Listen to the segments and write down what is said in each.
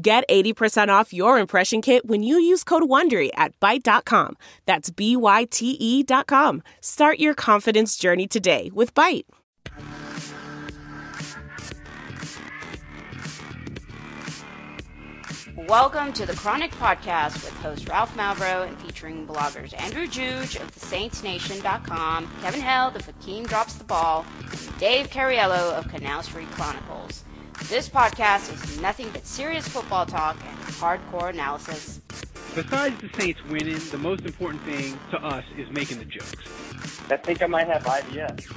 Get 80% off your impression kit when you use code WONDERY at Byte.com. That's B-Y-T-E dot com. Start your confidence journey today with Byte. Welcome to the Chronic Podcast with host Ralph Malbrough and featuring bloggers Andrew Juge of TheSaintsNation.com, Kevin Held of Hakeem Drops the Ball, and Dave Cariello of Canal Street Chronicles. This podcast is nothing but serious football talk and hardcore analysis. Besides the Saints winning, the most important thing to us is making the jokes. I think I might have IBS.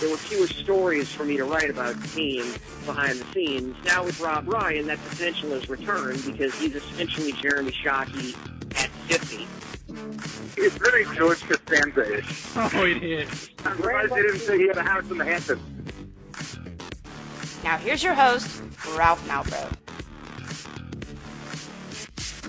there were fewer stories for me to write about the team behind the scenes. Now with Rob Ryan, that potential has returned because he's essentially Jeremy Shockey at 50. It's very George Costanza-ish. Oh, it is. I'm surprised they didn't say he had a house in the Hamptons. Now here's your host, Ralph Malbrough.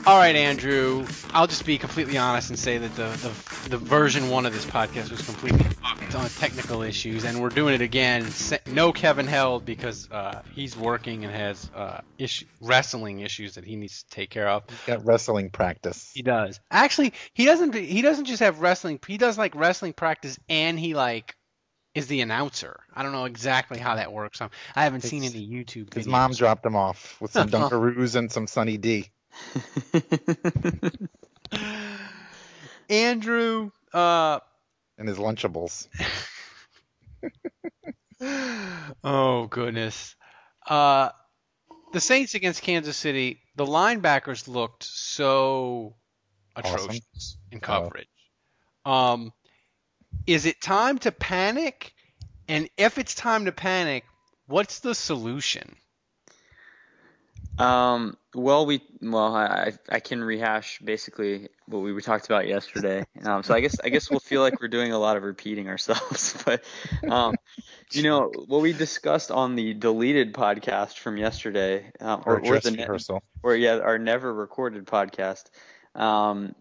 All right, Andrew. I'll just be completely honest and say that the, the, the version one of this podcast was completely fucked on technical issues, and we're doing it again. No Kevin Held because uh, he's working and has uh, issue, wrestling issues that he needs to take care of. He's got wrestling practice. He does. Actually, he doesn't. He doesn't just have wrestling. He does like wrestling practice, and he like is the announcer. I don't know exactly how that works. I haven't seen any YouTube. His mom dropped him off with some Dunkaroos and some Sunny D. Andrew, uh, and his Lunchables. oh goodness. Uh, the Saints against Kansas City, the linebackers looked so atrocious Awesome. in coverage. Um, is it time to panic? And if it's time to panic, what's the solution? Um, well, we well, I I can rehash basically what we talked about yesterday. Um, so I guess I guess we'll feel like we're doing a lot of repeating ourselves. But um, you know what we discussed on the deleted podcast from yesterday, um, Or or, or the rehearsal. or yeah, our never recorded podcast. Um,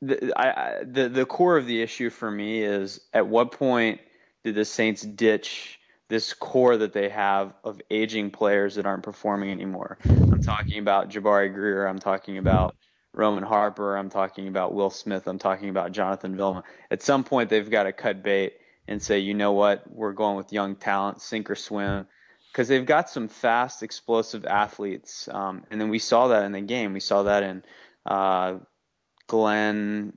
the, I, I, the the core of the issue for me is at what point did the Saints ditch this core that they have of aging players that aren't performing anymore? I'm talking about Jabari Greer. I'm talking about Roman Harper. I'm talking about Will Smith. I'm talking about Jonathan Vilma. At some point, they've got to cut bait and say, you know what, we're going with young talent, sink or swim because they've got some fast, explosive athletes. Um, and then we saw that in the game. We saw that in uh, Glenn.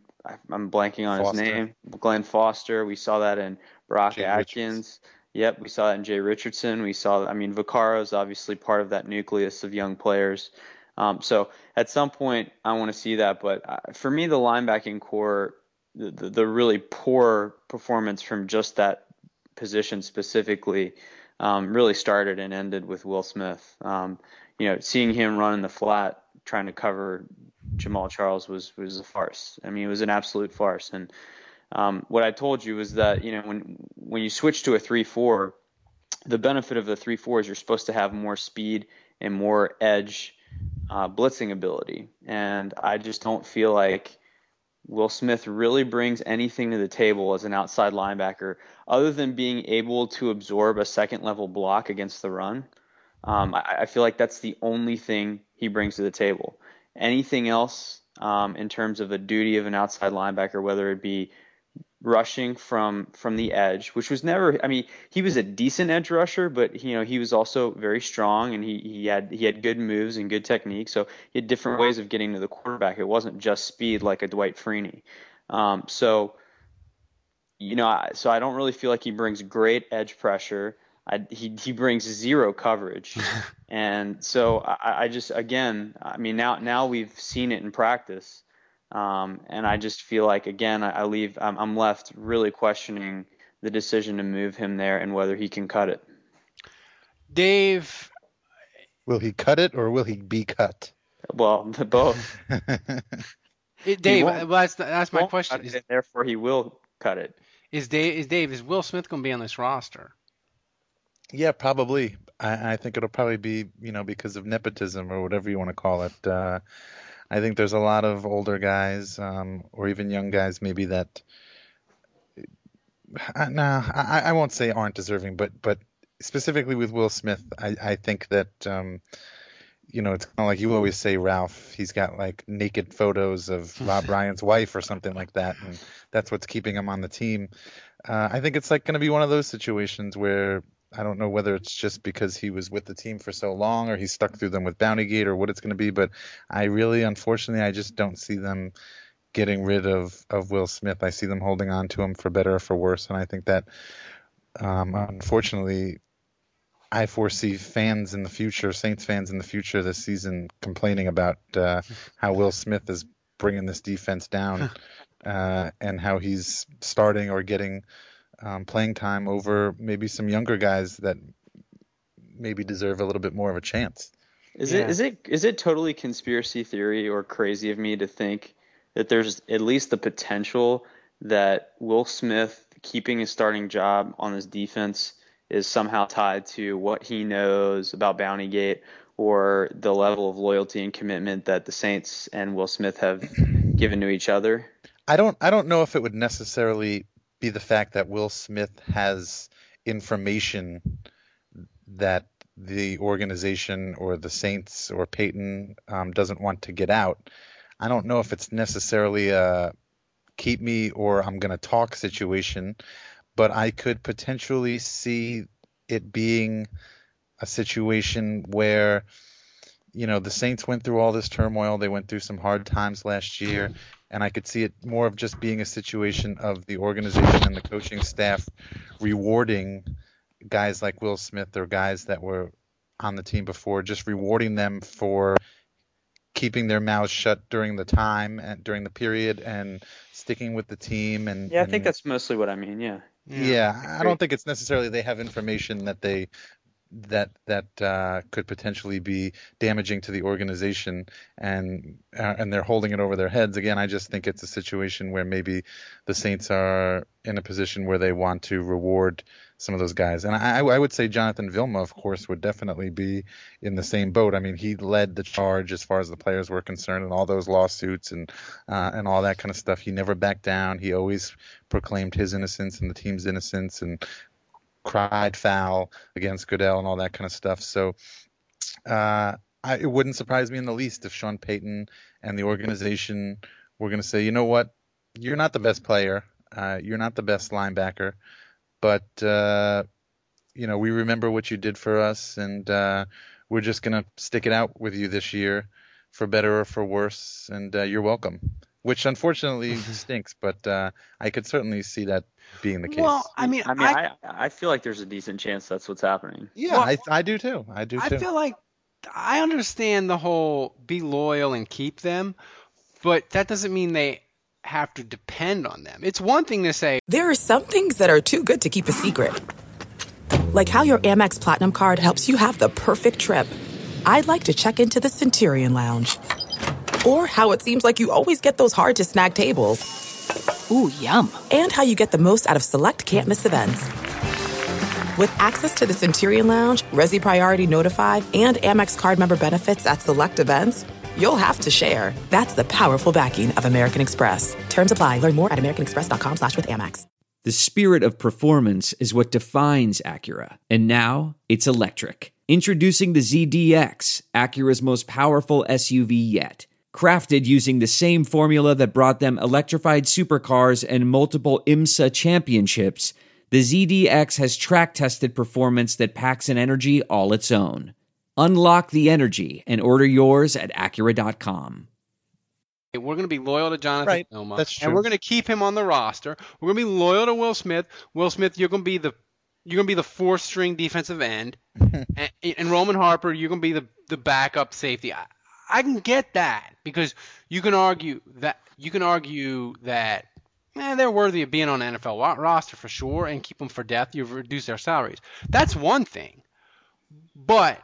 I'm blanking on Foster. his name. Glenn Foster. We saw that in Brock Atkins. Yep, we saw that in Jay Richardson. We saw. I mean, Vaccaro is obviously part of that nucleus of young players. Um, so at some point, I want to see that. But uh, for me, the linebacking core, the, the, the really poor performance from just that position specifically um, really started and ended with Will Smith. Um, you know, seeing him run in the flat trying to cover Jamaal Charles was was a farce. I mean, it was an absolute farce. And um, what I told you is that you know when when you switch to a three four, the benefit of the three four is you're supposed to have more speed and more edge uh, blitzing ability. And I just don't feel like Will Smith really brings anything to the table as an outside linebacker other than being able to absorb a second level block against the run. Um, I, I feel like that's the only thing he brings to the table. Anything else um, in terms of a duty of an outside linebacker, whether it be rushing from from the edge, which was never. I mean, he was a decent edge rusher, but you know he was also very strong and he, he had he had good moves and good technique. So he had different ways of getting to the quarterback. It wasn't just speed like a Dwight Freeney. Um, so you know, I- so I don't really feel like he brings great edge pressure. I, he he brings zero coverage, and so I, I just again, I mean now now we've seen it in practice. Um, and I just feel like again, I, I leave, I'm, I'm left really questioning the decision to move him there and whether he can cut it. Dave, Will he cut it or will he be cut? Well, both. it, Dave, well, that's that's my question. Is, it, therefore, he will cut it. is Dave is Dave is Will Smith going to be on this roster? Yeah, probably. I, I think it'll probably be, you know, because of nepotism or whatever you want to call it. Uh, I think there's a lot of older guys, um, or even young guys, maybe that. Uh, nah, I, I won't say aren't deserving, but but specifically with Will Smith, I, I think that, um, you know, it's kind of like you always say, Ralph. He's got like naked photos of Rob Ryan's wife or something like that, and that's what's keeping him on the team. Uh, I think it's like going to be one of those situations where I don't know whether it's just because he was with the team for so long or he stuck through them with Bountygate or what it's going to be, but I really, unfortunately, I just don't see them getting rid of, of Will Smith. I see them holding on to him for better or for worse, and I think that, um, unfortunately, I foresee fans in the future, Saints fans in the future this season, complaining about uh, how Will Smith is bringing this defense down uh, and how he's starting or getting um, playing time over maybe some younger guys that maybe deserve a little bit more of a chance. Is Yeah. it is it is it totally conspiracy theory or crazy of me to think that there's at least the potential that Will Smith keeping his starting job on his defense is somehow tied to what he knows about Bountygate or the level of loyalty and commitment that the Saints and Will Smith have given to each other? I don't I don't know if it would necessarily be the fact that Will Smith has information that the organization or the Saints or Payton um, doesn't want to get out. I don't know if it's necessarily a keep me or I'm going to talk situation, but I could potentially see it being a situation where you know the Saints went through all this turmoil. They went through some hard times last year, and I could see it more of just being a situation of the organization and the coaching staff rewarding guys like Will Smith or guys that were on the team before, just rewarding them for keeping their mouths shut during the time and during the period and sticking with the team and Yeah, I think that's mostly what I mean. Yeah. yeah, I don't think it's necessarily they have information that they that that uh, could potentially be damaging to the organization, and uh, and they're holding it over their heads. Again, I just think it's a situation where maybe the Saints are in a position where they want to reward some of those guys, and I, I would say Jonathan Vilma, of course, would definitely be in the same boat. I mean, he led the charge as far as the players were concerned, and all those lawsuits and uh, and all that kind of stuff. He never backed down. He always proclaimed his innocence and the team's innocence and cried foul against Goodell and all that kind of stuff. So uh, I, it wouldn't surprise me in the least if Sean Payton and the organization were going to say, you know what, you're not the best player, uh, you're not the best linebacker, but uh, you know we remember what you did for us, and uh, we're just going to stick it out with you this year, for better or for worse, and uh, you're welcome. Which unfortunately stinks, but uh, I could certainly see that being the case. Well, I mean, I mean, I, I, I feel like there's a decent chance that's what's happening. yeah, well, I, I do too. I do too. I too. feel like I understand the whole be loyal and keep them, but that doesn't mean they have to depend on them. It's one thing to say, There are some things that are too good to keep a secret. Like how your Amex Platinum card helps you have the perfect trip. I'd like to check into the Centurion Lounge. Or how it seems like you always get those hard to snag tables. Ooh, yum. And how you get the most out of select can't miss events. With access to the Centurion Lounge, Resy Priority Notified, and Amex card member benefits at select events, you'll have to share. That's the powerful backing of American Express. Terms apply. Learn more at americanexpress.com slash with Amex. The spirit of performance is what defines Acura. And now it's electric. Introducing the ZDX, Acura's most powerful SUV yet. Crafted using the same formula that brought them electrified supercars and multiple IMSA championships, the ZDX has track tested performance that packs an energy all its own. Unlock the energy and order yours at Acura.com. we're going to be loyal to Jonathan Right, Vilma, that's and we're going to keep him on the roster. We're going to be loyal to Will Smith. Will Smith, you're going to be the you're going to be the fourth string defensive end, and, and Roman Harper, you're going to be the the backup safety. I, I can get that because you can argue that you can argue that eh, they're worthy of being on an NFL roster for sure, and keep them for death. You've reduced their salaries. That's one thing. But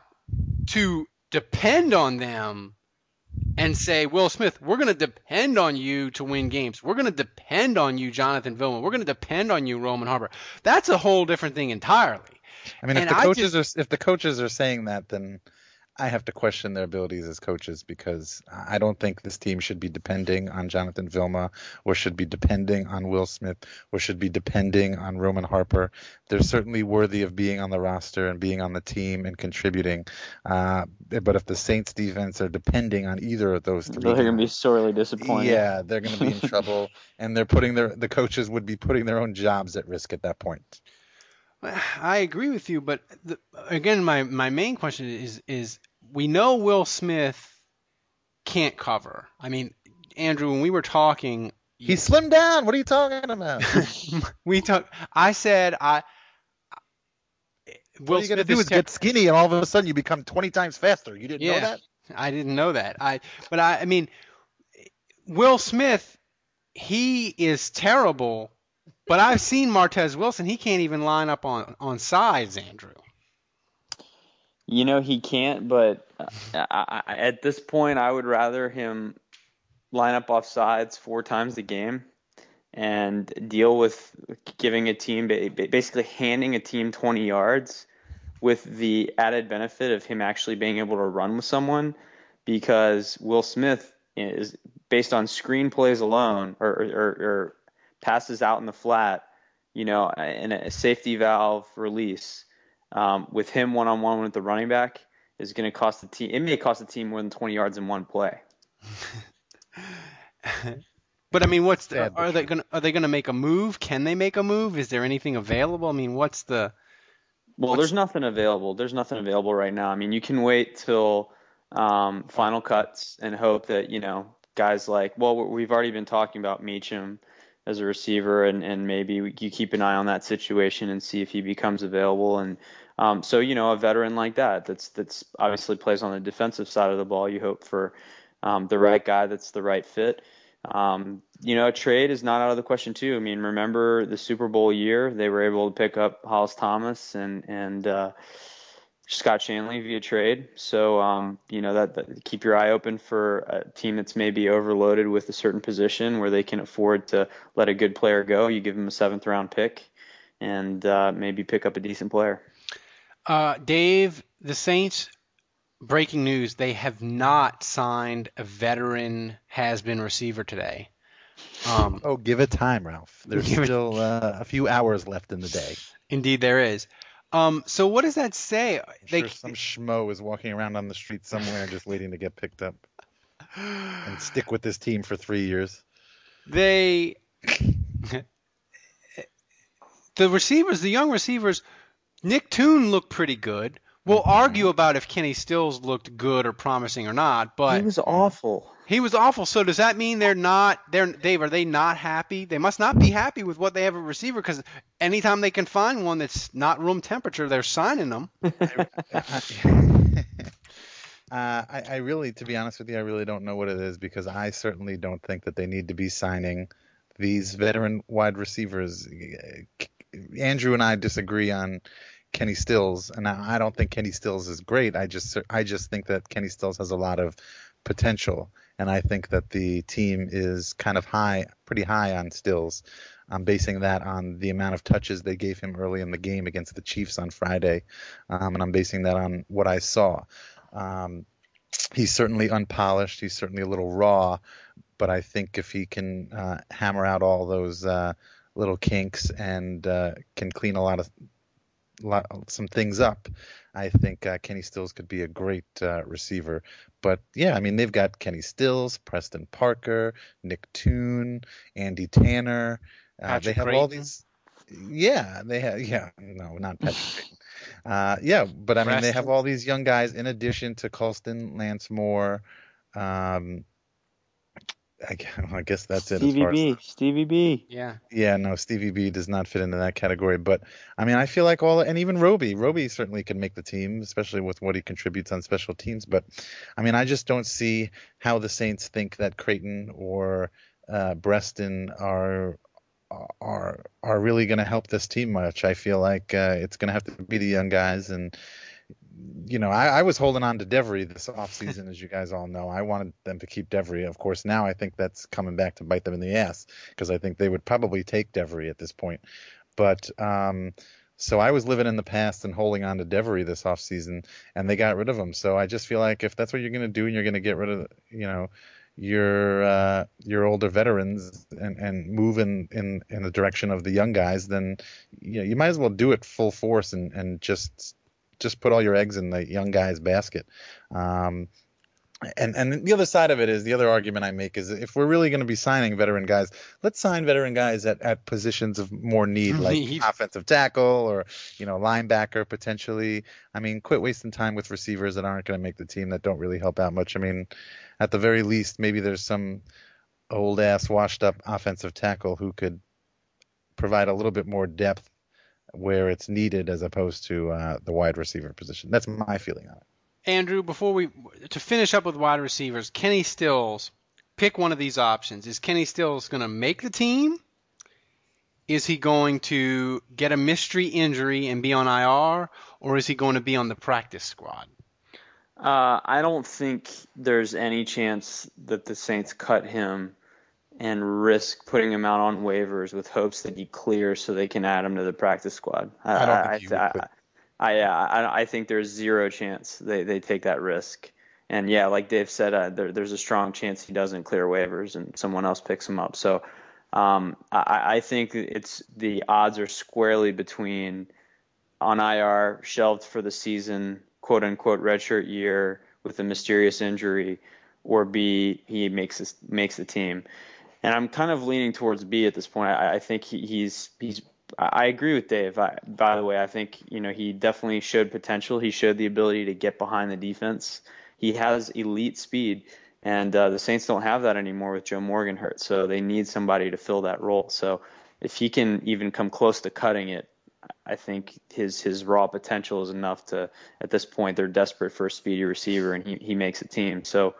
to depend on them and say, Will Smith, we're going to depend on you to win games. We're going to depend on you, Jonathan Vilma. We're going to depend on you, Roman Harper. That's a whole different thing entirely. I mean, if the coaches just- are if the coaches are saying that, then I have to question their abilities as coaches because I don't think this team should be depending on Jonathan Vilma or should be depending on Will Smith or should be depending on Roman Harper. They're certainly worthy of being on the roster and being on the team and contributing. Uh, but if the Saints defense are depending on either of those three, They're going to be sorely disappointed. yeah, they're going to be in trouble, and they're putting their the coaches would be putting their own jobs at risk at that point. I agree with you, but the, again, my, my main question is is we know Will Smith can't cover. I mean, Andrew, when we were talking, He slimmed down. What are you talking about? we talk. I said I. Will All you Smith do is is ter- get skinny, and all of a sudden you become 20 times faster. You didn't Yeah. know that? I didn't know that. I but I, I mean, Will Smith, he is terrible. But I've seen Martez Wilson. He can't even line up on on sides, Andrew. You know he can't, but I, I, at this point, I would rather him line up off sides four times a game and deal with giving a team ba- ba- basically handing a team 20 yards with the added benefit of him actually being able to run with someone because Will Smith is based on screen plays alone or, or, or passes out in the flat, you know, in a safety valve release um, with him one on one with the running back is going to cost the team. It may cost the team more than 20 yards in one play. But I mean, what's the, are they going to are they going to make a move? Can they make a move? Is there anything available? I mean, what's the Well, there's nothing available. There's nothing available right now. I mean, you can wait till um, final cuts and hope that you know guys like. Well, we've already been talking about Meachem as a receiver, and and maybe you keep an eye on that situation and see if he becomes available. And um, so you know, a veteran like that, that's that's obviously plays on the defensive side of the ball. You hope for um, the right guy that's the right fit. Um, you know, a trade is not out of the question too. I mean, remember the Super Bowl year? They were able to pick up Hollis Thomas and and uh, Scott Shanle via trade. So um, you know that, that keep your eye open for a team that's maybe overloaded with a certain position where they can afford to let a good player go. You give them a seventh round pick and uh, maybe pick up a decent player. uh, Dave? The Saints. Breaking news: They have not signed a veteran has-been receiver today. Um, Oh, give it time, Ralph. There's still uh, a few hours left in the day. indeed, there is. Um, so what does that say? I'm They, sure some schmo is walking around on the street somewhere just waiting to get picked up and stick with this team for three years. they the receivers, the young receivers, Nick Toon looked pretty good. We'll Mm-hmm. argue about if Kenny Stills looked good or promising or not, but he was awful. He was awful. So does that mean they're not they're Dave, are they not happy? They must not be happy with what they have at receiver because anytime they can find one that's not room temperature, they're signing them. Uh, I, I really, to be honest with you, I really don't know what it is because I certainly don't think that they need to be signing these veteran wide receivers. Andrew and I disagree on Kenny Stills, and I I don't think Kenny Stills is great. I just, I just think that Kenny Stills has a lot of potential, and I think that the team is kind of high, pretty high on Stills. I'm basing that on the amount of touches they gave him early in the game against the Chiefs on Friday, um, and I'm basing that on what I saw. Um, he's certainly unpolished. He's certainly a little raw, but I think if he can uh, hammer out all those uh, little kinks and uh, can clean a lot of some things up, I think uh, Kenny Stills could be a great uh, receiver. But yeah, I mean they've got Kenny Stills, Preston Parker, Nick Toon, Andy Tanner. Uh, they have all these. Yeah, they have. Yeah, no, not Patrick. Uh, yeah, but I mean they have all these young guys in addition to Colston, Lance Moore. Um, I, gu- I guess that's it. as Stevie far as- B. Stevie B. Yeah. yeah, no, Stevie B does not fit into that category. But I mean, I feel like all, and even Roby, Roby certainly could make the team, especially with what he contributes on special teams. But I mean, I just don't see how the Saints think that Crayton or uh, Breaston are are are really going to help this team much. I feel like uh, it's going to have to be the young guys, and you know, I, I was holding on to Devery this offseason, as you guys all know. I wanted them to keep Devery. Of course, now I think that's coming back to bite them in the ass because I think they would probably take Devery at this point. But um, so I was living in the past and holding on to Devery this offseason, and they got rid of him. So I just feel like if that's what you're going to do and you're going to get rid of, you know, your uh, your older veterans and, and move in, in, in the direction of the young guys, then you know, you might as well do it full force and, and just just put all your eggs in the young guy's basket. Um, and and the other side of it is the other argument I make is if we're really going to be signing veteran guys, let's sign veteran guys at, at positions of more need, like offensive tackle or you know linebacker potentially. I mean, quit wasting time with receivers that aren't going to make the team that don't really help out much. I mean, at the very least, maybe there's some old ass washed up offensive tackle who could provide a little bit more depth where it's needed as opposed to uh, the wide receiver position. That's my feeling on it. Andrew, before we to finish up with wide receivers, Kenny Stills, pick one of these options. Is Kenny Stills going to make the team? Is he going to get a mystery injury and be on IR, or is he going to be on the practice squad? Uh, I don't think there's any chance that the Saints cut him and risk putting him out on waivers with hopes that he clears so they can add him to the practice squad. I, I don't think I, I, I, I think there's zero chance they, they take that risk. And yeah, like Dave said, uh, there, there's a strong chance he doesn't clear waivers and someone else picks him up. So um, I, I think it's the odds are squarely between on IR, shelved for the season, quote unquote redshirt year with a mysterious injury, or B he makes this, makes the team. And I'm kind of leaning towards B at this point. I, I think he, he's he's I agree with Dave. I, by the way, I think you know he definitely showed potential. He showed the ability to get behind the defense. He has elite speed, and uh, the Saints don't have that anymore with Joe Morgan hurt. So they need somebody to fill that role. So if he can even come close to cutting it, I think his his raw potential is enough to. At this point, they're desperate for a speedy receiver, and he he makes a team. So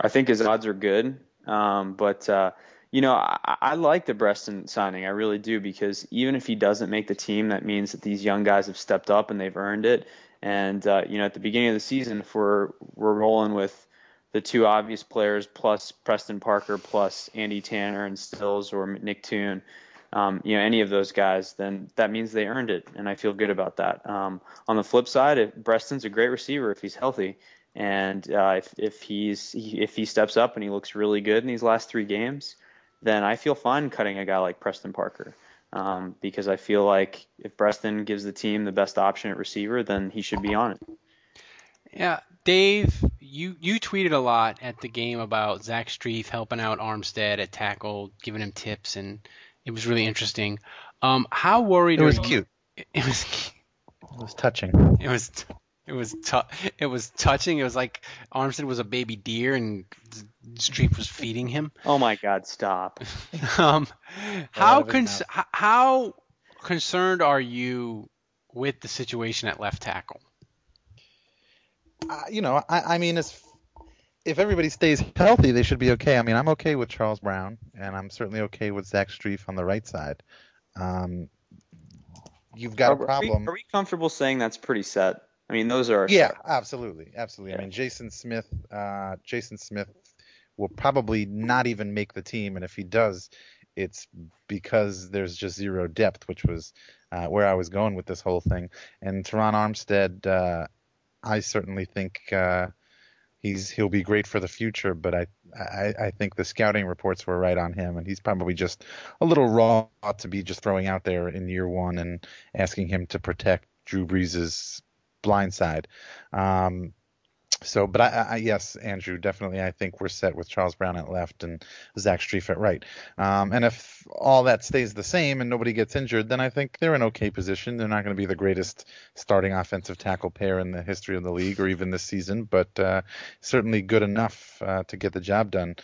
I think his odds are good. Um, but uh, you know, I, I like the Breaston signing. I really do because even if he doesn't make the team, that means that these young guys have stepped up and they've earned it. And uh, you know, at the beginning of the season, if we're we're rolling with the two obvious players plus Preston Parker plus Andy Tanner and Stills or Nick Toon, um, you know, any of those guys, then that means they earned it, and I feel good about that. Um, on the flip side, if Breaston's a great receiver if he's healthy, and uh, if if he's if he steps up and he looks really good in these last three games, then I feel fine cutting a guy like Preston Parker. Um, because I feel like if Preston gives the team the best option at receiver, then he should be on it. Yeah, Dave, you you tweeted a lot at the game about Zach Strief helping out Armstead at tackle, giving him tips, and it was really interesting. Um, how worried? It was are you- cute. It, it was. It was touching. It was. It was tu- it was touching. It was like Armstead was a baby deer and Strief was feeding him. Oh my God, stop! Um, how of his con- h- how concerned are you with the situation at left tackle? Uh, you know, I, I mean, if if everybody stays healthy, they should be okay. I mean, I'm okay with Charles Brown, and I'm certainly okay with Zach Strief on the right side. Um, you've got are, a problem. Are we, are we comfortable saying that's pretty set? I mean, those are Yeah, absolutely, absolutely. I mean, Jason Smith, uh, Jason Smith will probably not even make the team, and if he does, it's because there's just zero depth, which was uh, where I was going with this whole thing. And Terron Armstead, uh, I certainly think uh, he's he'll be great for the future, but I, I I think the scouting reports were right on him, and he's probably just a little raw to be just throwing out there in year one and asking him to protect Drew Brees' blind side. Um, so, but I, I, yes, Andrew, definitely, I think we're set with Charles Brown at left and Zach Strief at right. Um, and if all that stays the same and nobody gets injured, then I think they're in okay position. They're not going to be the greatest starting offensive tackle pair in the history of the league or even this season, but uh, certainly good enough uh, to get the job done.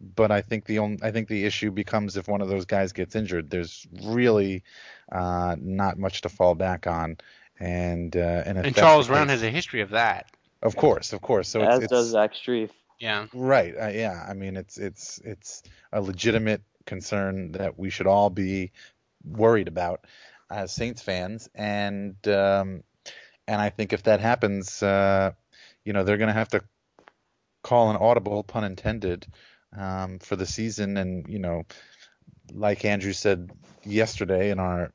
But I think the only, I think the issue becomes if one of those guys gets injured. There's really uh, not much to fall back on. And uh, and, And Charles Brown has a history of that. of course, of course. So As it's, it's does Zach Strief. Yeah. Right. Uh, yeah. I mean, it's it's it's a legitimate concern that we should all be worried about as Saints fans, and um, and I think if that happens, uh, you know, they're going to have to call an audible, pun intended, um, for the season. And you know, like Andrew said yesterday in our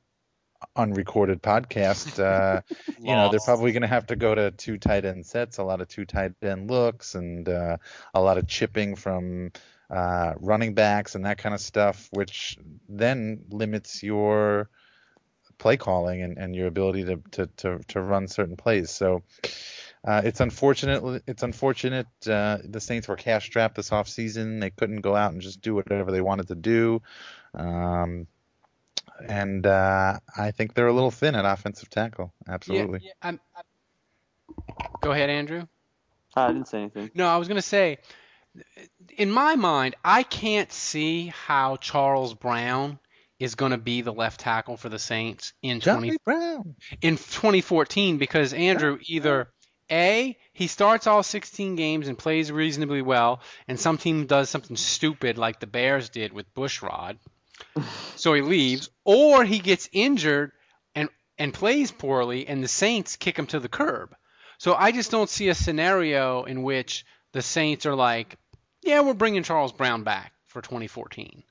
unrecorded podcast, uh, you know, they're probably going to have to go to two tight end sets, a lot of two tight end looks, and uh, a lot of chipping from uh, running backs and that kind of stuff, which then limits your play calling and, and your ability to, to, to, to run certain plays. So uh, it's unfortunate. It's unfortunate. Uh, the Saints were cash strapped this offseason. They couldn't go out and just do whatever they wanted to do. Um, and uh, I think they're a little thin at offensive tackle. Absolutely. Yeah, yeah, I'm, I'm... Go ahead, Andrew. I didn't say anything. No, I was going to say, in my mind, I can't see how Charles Brown is going to be the left tackle for the Saints in Johnny 20 Brown. in 2014 because Andrew either a he starts all 16 games and plays reasonably well, and some team does something stupid like the Bears did with Bushrod, so he leaves, or he gets injured and and plays poorly, and the Saints kick him to the curb. So I just don't see a scenario in which the Saints are like, yeah, we're bringing Charles Brown back for 2014.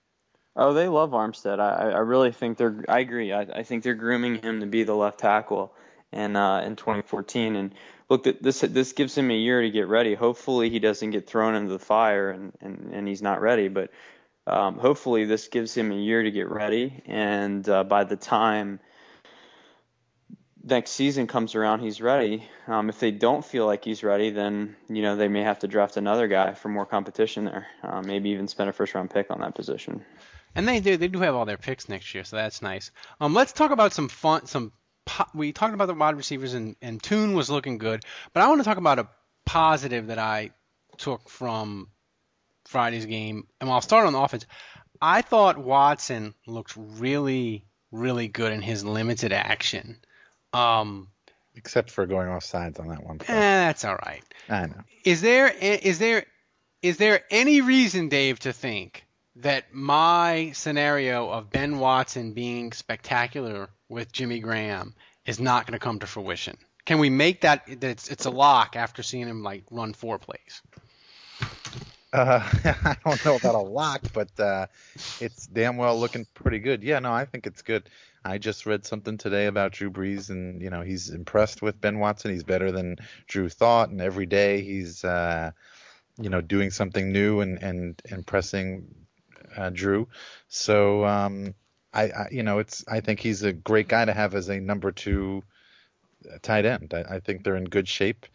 Oh, they love Armstead. I, I really think they're. I agree. I, I think they're grooming him to be the left tackle, in uh, in 2014. And look, this this gives him a year to get ready. Hopefully, he doesn't get thrown into the fire and and, and he's not ready. But um, hopefully, this gives him a year to get ready. And uh, by the time next season comes around, he's ready. Um, if they don't feel like he's ready, then you know they may have to draft another guy for more competition there. Uh, maybe even spend a first round pick on that position. And they do they do have all their picks next year, so that's nice. Um, let's talk about some fun some. Po- we talked about the wide receivers and and Toon was looking good, but I want to talk about a positive that I took from Friday's game, and I'll start on the offense. I thought Watson looked really really good in his limited action. Um, Except for going off sides on that one. eh, that's all right. I know. Is there is there is there any reason, Dave, to think that my scenario of Ben Watson being spectacular with Jimmy Graham is not going to come to fruition? Can we make that that it's, it's a lock after seeing him like run four plays? Uh, I don't know about a lock, but uh, it's damn well looking pretty good. Yeah, no, I think it's good. I just read something today about Drew Brees, and you know he's impressed with Ben Watson. He's better than Drew thought, and every day he's uh, you know doing something new and and impressing uh, Drew. So um, I, I you know it's I think he's a great guy to have as a number two tight end. I, I think they're in good shape.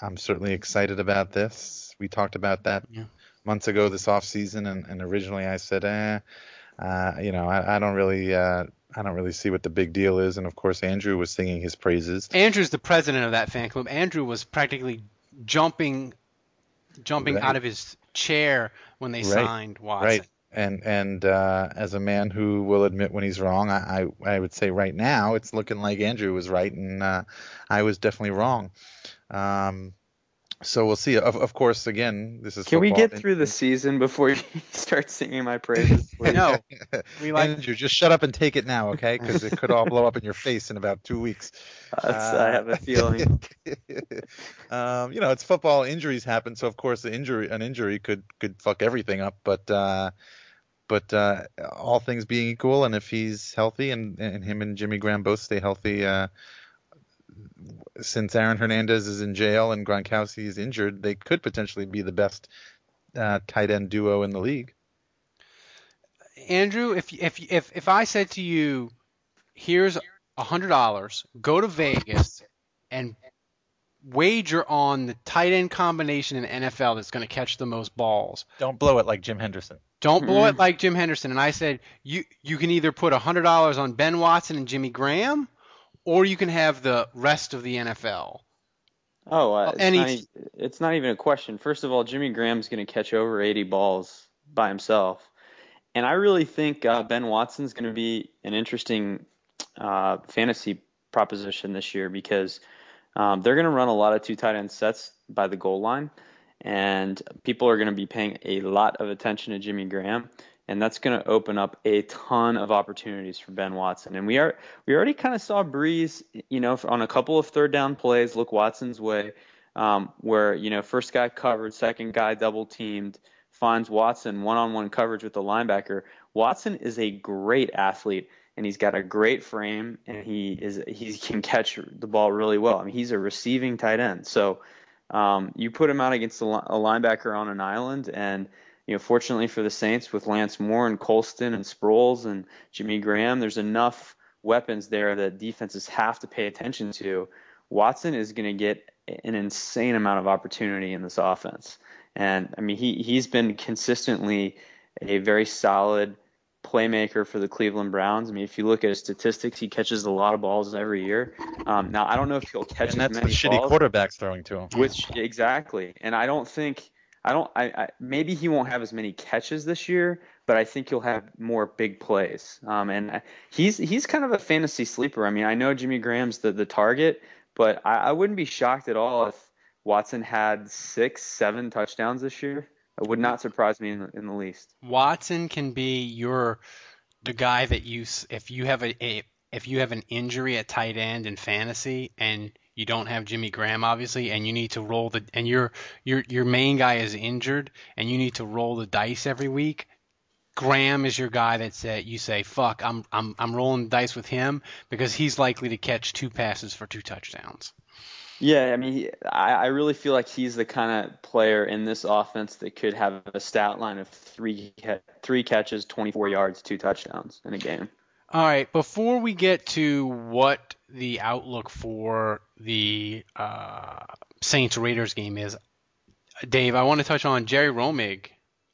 I'm certainly excited about this. We talked about that Yeah. Months ago this off season, and, and originally I said, eh, uh, you know, I, I don't really, uh, I don't really see what the big deal is. And of course, Andrew was singing his praises. Andrew's the president of that fan club. Andrew was practically jumping jumping Right. out of his chair when they Right. signed Watson. Right. And and uh, as a man who will admit when he's wrong, I, I I would say right now it's looking like Andrew was right and uh, I was definitely wrong. Um, so we'll see. Of, of course, again, this is Can we get through the season before you start singing my praises? No, we like Andrew, just shut up and take it now, okay? Because it could all blow up in your face in about two weeks. That's, I have a feeling. um, you know, it's football. Injuries happen, so of course, the injury, an injury could could fuck everything up. But uh, but uh, all things being equal, and if he's healthy, and and him and Jimmy Graham both stay healthy, uh, since Aaron Hernandez is in jail and Gronkowski is injured, they could potentially be the best uh, tight end duo in the league. Andrew, if if if if I said to you, here's a hundred dollars, go to Vegas and wager on the tight end combination in NFL that's going to catch the most balls. Don't blow it like Jim Henderson. Don't blow it like Jim Henderson. And I said you you can either put a hundred dollars on Ben Watson and Jimmy Graham, or you can have the rest of the NFL. Oh, uh, it's, Any- not, it's not even a question. First of all, Jimmy Graham's going to catch over 80 balls by himself. And I really think uh, Ben Watson's going to be an interesting uh, fantasy proposition this year because um, they're going to run a lot of two tight end sets by the goal line. And people are going to be paying a lot of attention to Jimmy Graham. And that's going to open up a ton of opportunities for Ben Watson. And we are we already kind of saw Brees, you know, on a couple of third down plays look Watson's way, um, where you know first guy covered, second guy double teamed, finds Watson one on one coverage with the linebacker. Watson is a great athlete. And he's got a great frame, and he is he can catch the ball really well. I mean, he's a receiving tight end. So um, you put him out against a, a linebacker on an island, and you know, fortunately for the Saints, with Lance Moore and Colston and Sproles and Jimmy Graham, there's enough weapons there that defenses have to pay attention to. Watson is going to get an insane amount of opportunity in this offense, and I mean, he he's been consistently a very solid playmaker for the Cleveland Browns. I mean, if you look at his statistics, he catches a lot of balls every year. Um, now, I don't know if he'll catch and that's many the shitty balls, quarterbacks throwing to him. Which exactly, and I don't think I don't. I, I, maybe he won't have as many catches this year, but I think he'll have more big plays. Um, and he's he's kind of a fantasy sleeper. I mean, I know Jimmy Graham's the the target, but I, I wouldn't be shocked at all if Watson had six, seven touchdowns this year. It would not surprise me in the, in the least. Watson can be your the guy that you if you have a, a if you have an injury at tight end in fantasy and you don't have Jimmy Graham obviously, and you need to roll the and your your your main guy is injured, and you need to roll the dice every week. Graham is your guy that said you say fuck I'm I'm I'm rolling the dice with him because he's likely to catch two passes for two touchdowns. Yeah, I mean, he, I, I really feel like he's the kind of player in this offense that could have a stat line of three three catches, 24 yards, two touchdowns in a game. All right, before we get to what the outlook for the uh, Saints Raiders game is, Dave, I want to touch on Jerry Romig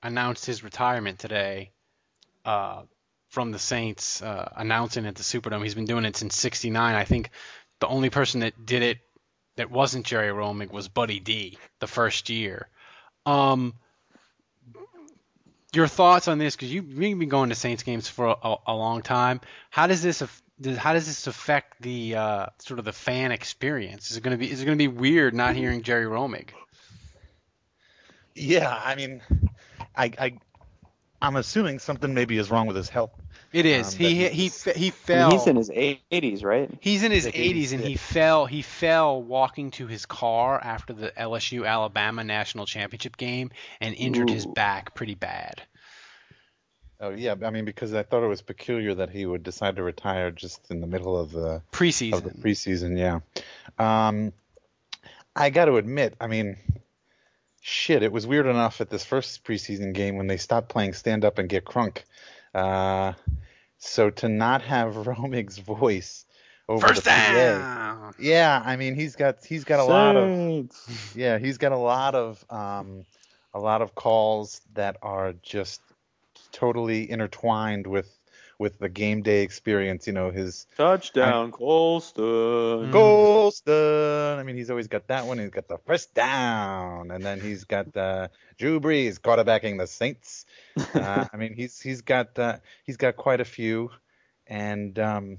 announced his retirement today uh, from the Saints, uh, announcing at the Superdome. He's been doing it since '69. I think the only person that did it that wasn't Jerry Romig was Buddy D the first year. Um, your thoughts on this because you've been going to Saints games for a, a, long time. How does this how does this affect the uh, sort of the fan experience? Is it going to be is it going to be weird not hearing Jerry Romig? Yeah, I mean, I, I I'm assuming something maybe is wrong with his health. It is. Um, he, he he he fell. He's in his 80s, right? He's in his 80s, and he fell. He fell walking to his car after the LSU Alabama national championship game and injured Ooh. his back pretty bad. Oh yeah, I mean because I thought it was peculiar that he would decide to retire just in the middle of the preseason. Of the preseason, yeah. Um, I got to admit, I mean, shit, it was weird enough at this first preseason game when they stopped playing stand up and get crunk. Uh, so to not have Romig's voice over First the down. PA, yeah, I mean he's got he's got a lot of yeah he's got a lot of um, a lot of calls that are just totally intertwined with with the game day experience. You know, his touchdown, I, Colston. Colston. I mean, he's always got that one. He's got the first down, and then he's got uh, Drew Brees quarterbacking the Saints. Uh, I mean, he's he's got uh, he's got quite a few, and um,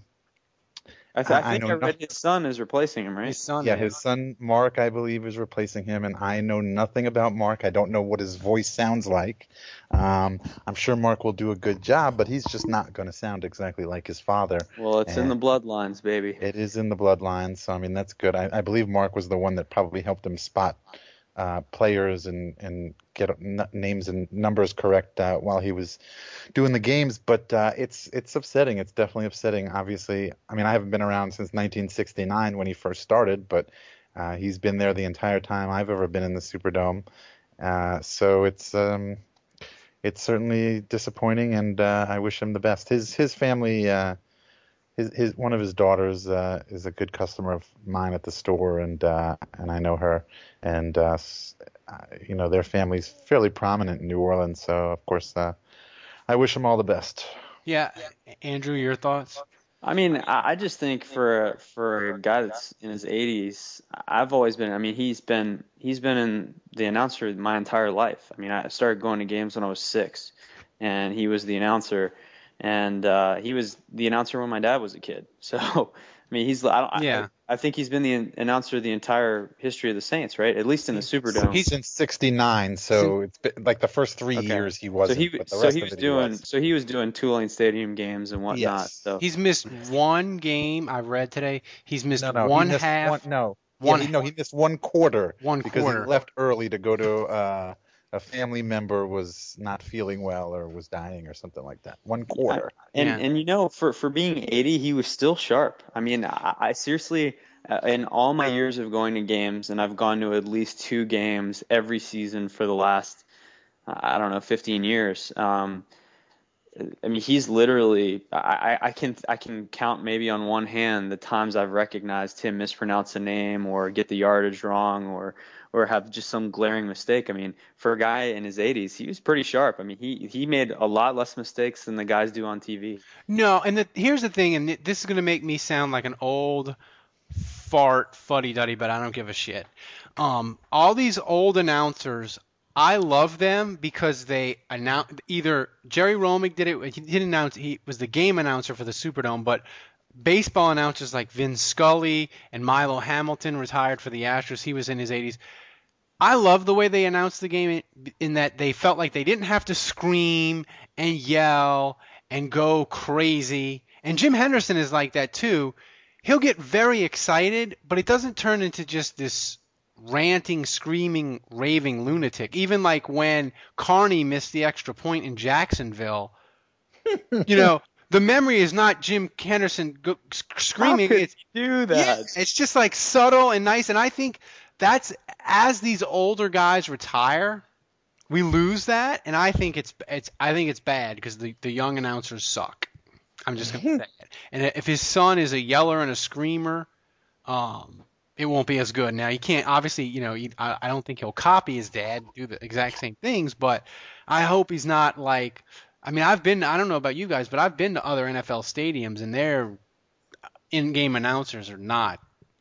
I, th- I think I, I read nothing. his son is replacing him, right? His son, yeah, his son Mark, I believe, is replacing him, and I know nothing about Mark. I don't know what his voice sounds like. Um, I'm sure Mark will do a good job, but he's just not going to sound exactly like his father. Well, it's and in the bloodlines, baby. It is in the bloodlines, so I mean that's good. I, I believe Mark was the one that probably helped him spot uh, players and and get names and numbers correct uh, while he was doing the games. But uh, it's it's upsetting. It's definitely upsetting. Obviously, I mean I haven't been around since 1969 when he first started, but uh, he's been there the entire time I've ever been in the Superdome. Uh, so it's um, it's certainly disappointing, and I wish him the best. His his family his, his one of his daughters uh, is a good customer of mine at the store, and uh, and I know her, and uh, uh, you know their family's fairly prominent in New Orleans, so of course uh, I wish them all the best. Yeah, Andrew, your thoughts? I mean, I just think for for a guy that's in his 80s, I've always been. I mean, he's been he's been in the announcer my entire life. I mean, I started going to games when I was six, and he was the announcer and uh, he was the announcer when my dad was a kid. So I mean, he's. I don't. Yeah. I, I think he's been the announcer the entire history of the Saints, right? At least in the Superdome. He's since '69, so it's been like the first three Okay. years he wasn't. he, but the so he of was it doing, was. so he was doing Tulane Stadium games and whatnot. Yes. So He's missed one game. I read today. He's missed No, no, one he missed half. One, no, one yeah, he, no, he missed one quarter One because quarter. he left early to go to uh, a family member was not feeling well or was dying or something like that. One quarter. And Yeah. and you know, for for being 80, he was still sharp. I mean, I, I seriously, uh, in all my years of going to games, and I've gone to at least two games every season for the last, I don't know, 15 years. Um, I mean, he's literally. I, I I can I can count maybe on one hand the times I've recognized him mispronounce a name or get the yardage wrong or or have just some glaring mistake. I mean, for a guy in his 80s, he was pretty sharp. I mean, he he made a lot less mistakes than the guys do on TV. No, and the, here's the thing, and this is going to make me sound like an old fart fuddy duddy, but I don't give a shit. Um, all these old announcers, I love them because they announce either Jerry Romig did it. He didn't announce. He was the game announcer for the Superdome, but baseball announcers like Vin Scully and Milo Hamilton retired for the Astros. He was in his 80s. I love the way they announced the game in, in that they felt like they didn't have to scream and yell and go crazy. And Jim Henderson is like that too. He'll get very excited, but it doesn't turn into just this ranting, screaming, raving lunatic. Even like when Carney missed the extra point in Jacksonville, you know, the memory is not Jim Henderson go, screaming. How could it's you do yeah, it's just like subtle and nice. And I think that's as these older guys retire, we lose that, and I think it's it's I think it's bad because the the young announcers suck. I'm just gonna say it. And if his son is a yeller and a screamer, um, it won't be as good. Now he can't obviously, you know, I, I don't think he'll copy his dad, do the exact same things, but I hope he's not like. I mean, I've been I don't know about you guys, but I've been to other NFL stadiums and their in-game announcers are not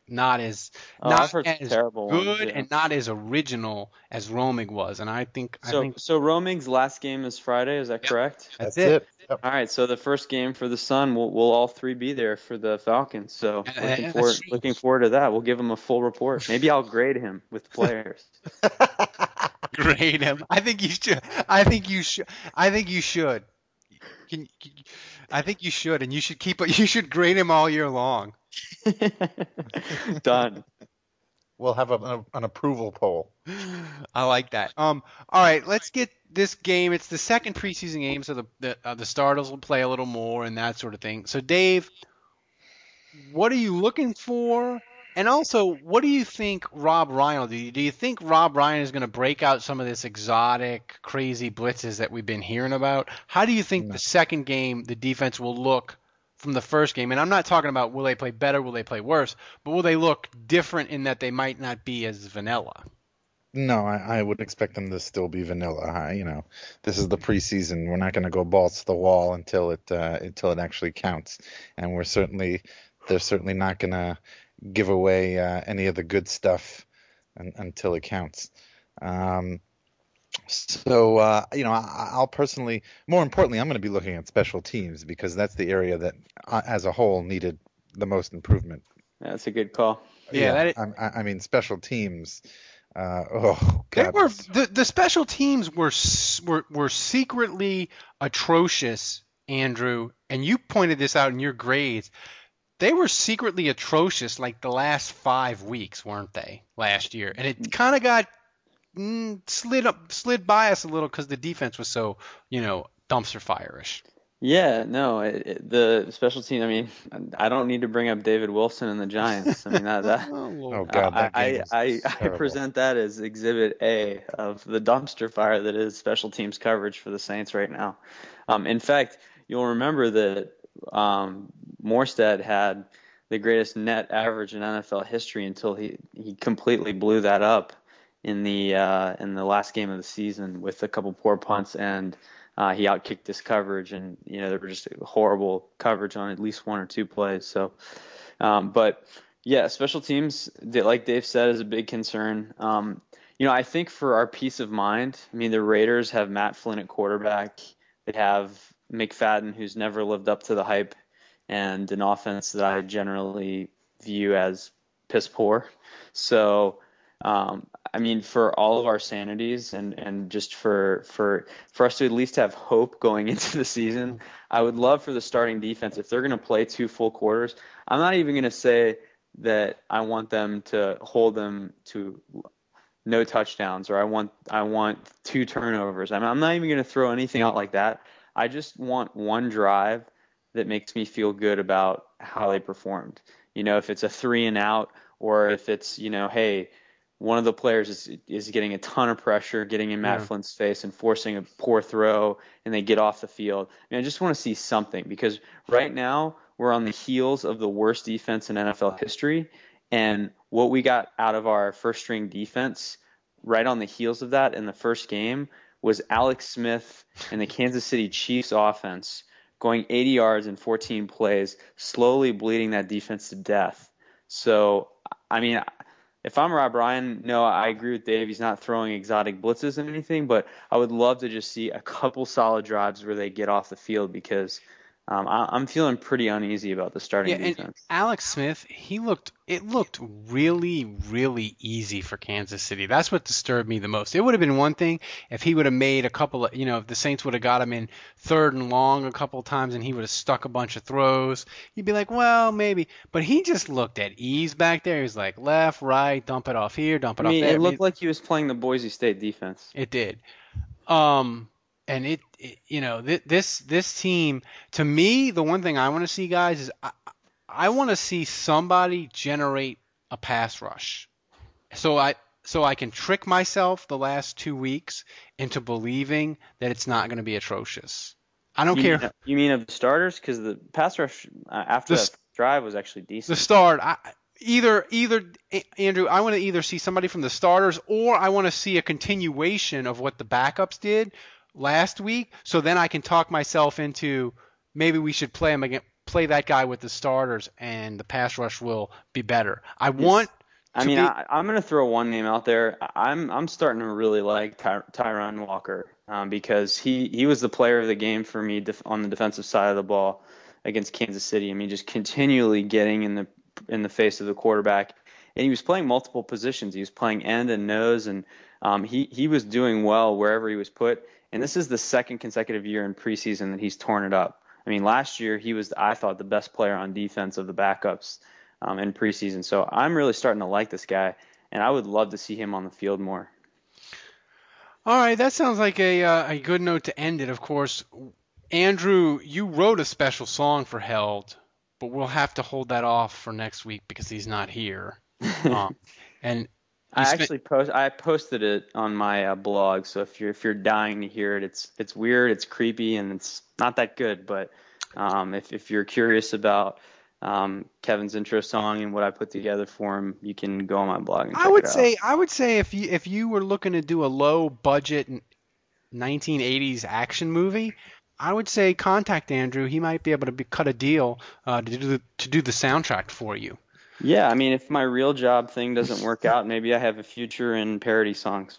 not as Oh, not I've heard some as terrible ones, good yeah. and not as original as Romig was. And I think I So think so Romig's last game is Friday. Is that correct? that's, That's it. it. Yep. All right, so the first game for the son, we'll, we'll all three be there for the Falcons. So Yeah, looking that's forward, looking forward to that. We'll give him a full report. Maybe I'll grade him with players. grade him. I think you should. I think you should. I think you should. Can, can, I think you should, and you should keep. You should grade him all year long. Done. We'll have a, an approval poll. I like that. Um. All right, let's get this game. It's the second preseason game, so the the, uh, the starters will play a little more and that sort of thing. So, Dave, what are you looking for? And also, what do you think Rob Ryan will do? Do you think Rob Ryan is going to break out some of this exotic, crazy blitzes that we've been hearing about? How do you think the second game the defense will look from the first game? And I'm not talking about will they play better, will they play worse, but will they look different in that they might not be as vanilla? No, I, I would expect them to still be vanilla. I, you know, this is the preseason. We're not going to go balls to the wall until it uh, until it actually counts, and we're certainly they're certainly not going to give away uh, any of the good stuff un, until it counts. Um, so uh, you know, I, I'll personally, more importantly, I'm going to be looking at special teams because that's the area that, uh, as a whole, needed the most improvement. That's a good call. Yeah, that is, I, I- I mean, special teams. Uh, oh They God, were the, the special teams were were were secretly atrocious, Andrew, and you pointed this out in your grades. They were secretly atrocious like the last five weeks, weren't they? Last year, and it kind of got mm, slid up, slid by us a little because the defense was so, you know, dumpster fire-ish. Yeah, no, it, it, the special team. I mean, I don't need to bring up David Wilson and the Giants. I mean, that, that Oh God, that I, game I, I, I present that as Exhibit A of the dumpster fire that is special teams coverage for the Saints right now. Um, in fact, you'll remember that um, Morstead had the greatest net average in NFL history until he, he completely blew that up in the uh, in the last game of the season with a couple poor punts and uh, he outkicked this coverage and you know there were just horrible coverage on at least one or two plays. So, um, but yeah, special teams, like Dave said, is a big concern. Um, you know, I think for our peace of mind, I mean, the Raiders have Matt Flynn at quarterback. They have McFadden, who's never lived up to the hype and an offense that I generally view as piss poor. So, um, I mean, for all of our sanities and, and just for, for, for us to at least have hope going into the season, I would love for the starting defense, if they're going to play two full quarters, I'm not even going to say that I want them to hold them to no touchdowns or I want I want two turnovers. I mean, I'm not even going to throw anything out like that. I just want one drive that makes me feel good about how they performed. You know, if it's a three and out, or if it's you know, hey, one of the players is is getting a ton of pressure, getting in Matt yeah. Flynn's face and forcing a poor throw, and they get off the field. I, mean, I just want to see something because right now we're on the heels of the worst defense in NFL history, and what we got out of our first string defense right on the heels of that in the first game was Alex Smith and the Kansas City Chiefs offense going 80 yards in 14 plays, slowly bleeding that defense to death. So, I mean, if I'm Rob Ryan, no, I agree with Dave. He's not throwing exotic blitzes and anything, but I would love to just see a couple solid drives where they get off the field because um, I, am feeling pretty uneasy about the starting yeah, defense. Alex Smith, he looked it looked really really easy for Kansas City. That's what disturbed me the most. It would have been one thing if he would have made a couple of you know if the Saints would have got him in third and long a couple of times and he would have stuck a bunch of throws. You'd be like, well maybe, but he just looked at ease back there. He was like left, right, dump it off here, dump it I mean, off there. It looked like he was playing the Boise State defense. It did. Um, and it, it you know th- this this team to me the one thing I want to see guys is I, I want to see somebody generate a pass rush so I so I can trick myself the last two weeks into believing that it's not going to be atrocious. I don't you care. Mean, you mean of the starters because the pass rush uh, after the, that drive was actually decent. The start. I, either either Andrew, I want to either see somebody from the starters or I want to see a continuation of what the backups did last week, so then I can talk myself into maybe we should play him again, play that guy with the starters, and the pass rush will be better. I want. I mean, be, I, am going to throw one name out there. I'm I'm starting to really like Ty, Tyrunn Walker um, because he he was the player of the game for me def, on the defensive side of the ball against Kansas City. I mean, just continually getting in the in the face of the quarterback, and he was playing multiple positions. He was playing end and nose, and um, he he was doing well wherever he was put. And this is the second consecutive year in preseason that he's torn it up. I mean, last year he was, I thought, the best player on defense of the backups um, in preseason. So I'm really starting to like this guy, and I would love to see him on the field more. All right, that sounds like a uh, a good note to end it. Of course, Andrew, you wrote a special song for Held, but we'll have to hold that off for next week because he's not here. Um, and I actually post I posted it on my uh, blog, so if you're if you're dying to hear it, it's it's weird, it's creepy, and it's not that good. But um, if if you're curious about um, Kevin's intro song and what I put together for him, you can go on my blog and check I would it out. say I would say if you if you were looking to do a low budget 1980s action movie, I would say contact Andrew. He might be able to be, cut a deal uh, to do the, to do the soundtrack for you. Yeah, I mean, if my real job thing doesn't work out, maybe I have a future in parody songs.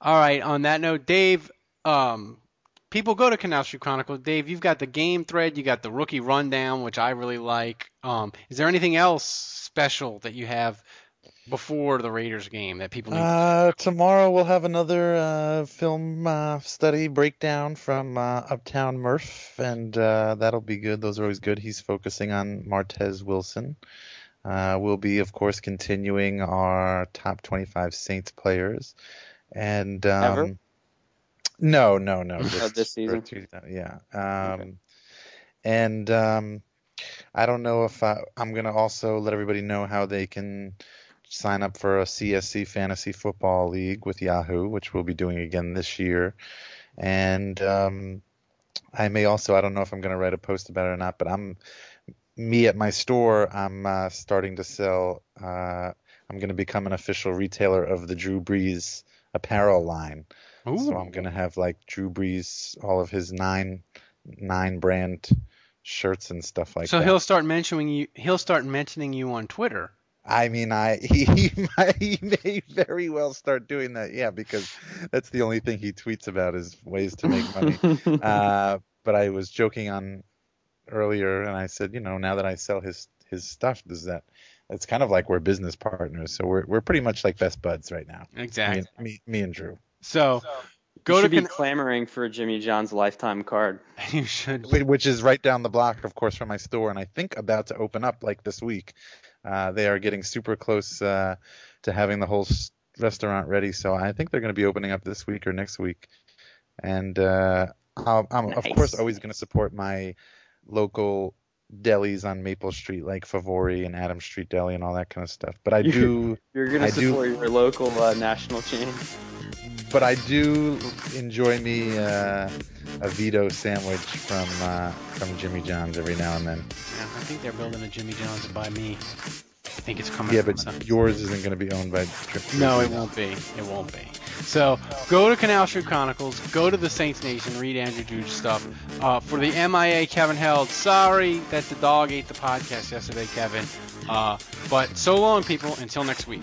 All right. On that note, Dave, um, people go to Canal Street Chronicles. Dave, you've got the game thread, you got the rookie rundown, which I really like. Um, is there anything else special that you have before the Raiders game that people need? To do? Uh, tomorrow we'll have another uh, film uh, study breakdown from uh, Uptown Murph, and uh, that'll be good. Those are always good. He's focusing on Martez Wilson. Uh, we'll be, of course, continuing our top 25 Saints players. And um, Ever? no, no, no. Just this season. yeah. Um, okay. And um, I don't know if I, I'm going to also let everybody know how they can sign up for a CSC Fantasy Football League with Yahoo, which we'll be doing again this year. And um, I may also, I don't know if I'm going to write a post about it or not, but I'm me at my store, I'm uh, starting to sell. Uh, I'm going to become an official retailer of the Drew Brees apparel line. Ooh. So I'm going to have like Drew Brees, all of his nine nine brand shirts and stuff like so that. So he'll start mentioning you. He'll start mentioning you on Twitter. I mean, I he, he, might, he may very well start doing that. Yeah, because that's the only thing he tweets about is ways to make money. uh, but I was joking on earlier, and I said, you know, now that I sell his his stuff, does that? It's kind of like we're business partners, so we're we're pretty much like best buds right now. Exactly. Me, and- me, me and Drew. So, Go go should to be Can- clamoring for Jimmy John's lifetime card. you should Wh- which is right down the block, of course, from my store, and I think about to open up like this week. Uh, they are getting super close uh, to having the whole s- restaurant ready, so I think they're going to be opening up this week or next week. And uh, I'll, I'm of course always going to support my local delis on Maple Street, like Favori and Adam Street Deli and all that kind of stuff. But I You- do, You're gonna I do- support your local uh, national chain. but I do enjoy me uh, a Vito sandwich from uh, from Jimmy John's every now and then. Yeah, I think they're building a Jimmy John's by me. I think it's coming. Yeah, but some- yours isn't going to be owned by. Tri- No, it won't be. It won't be. So go to Canal Street Chronicles, go to the Saints Nation, read Andrew Juge stuff. Uh, for the MIA, Kevin Held, sorry that the dog ate the podcast yesterday, Kevin. Uh, but so long, people. Until next week.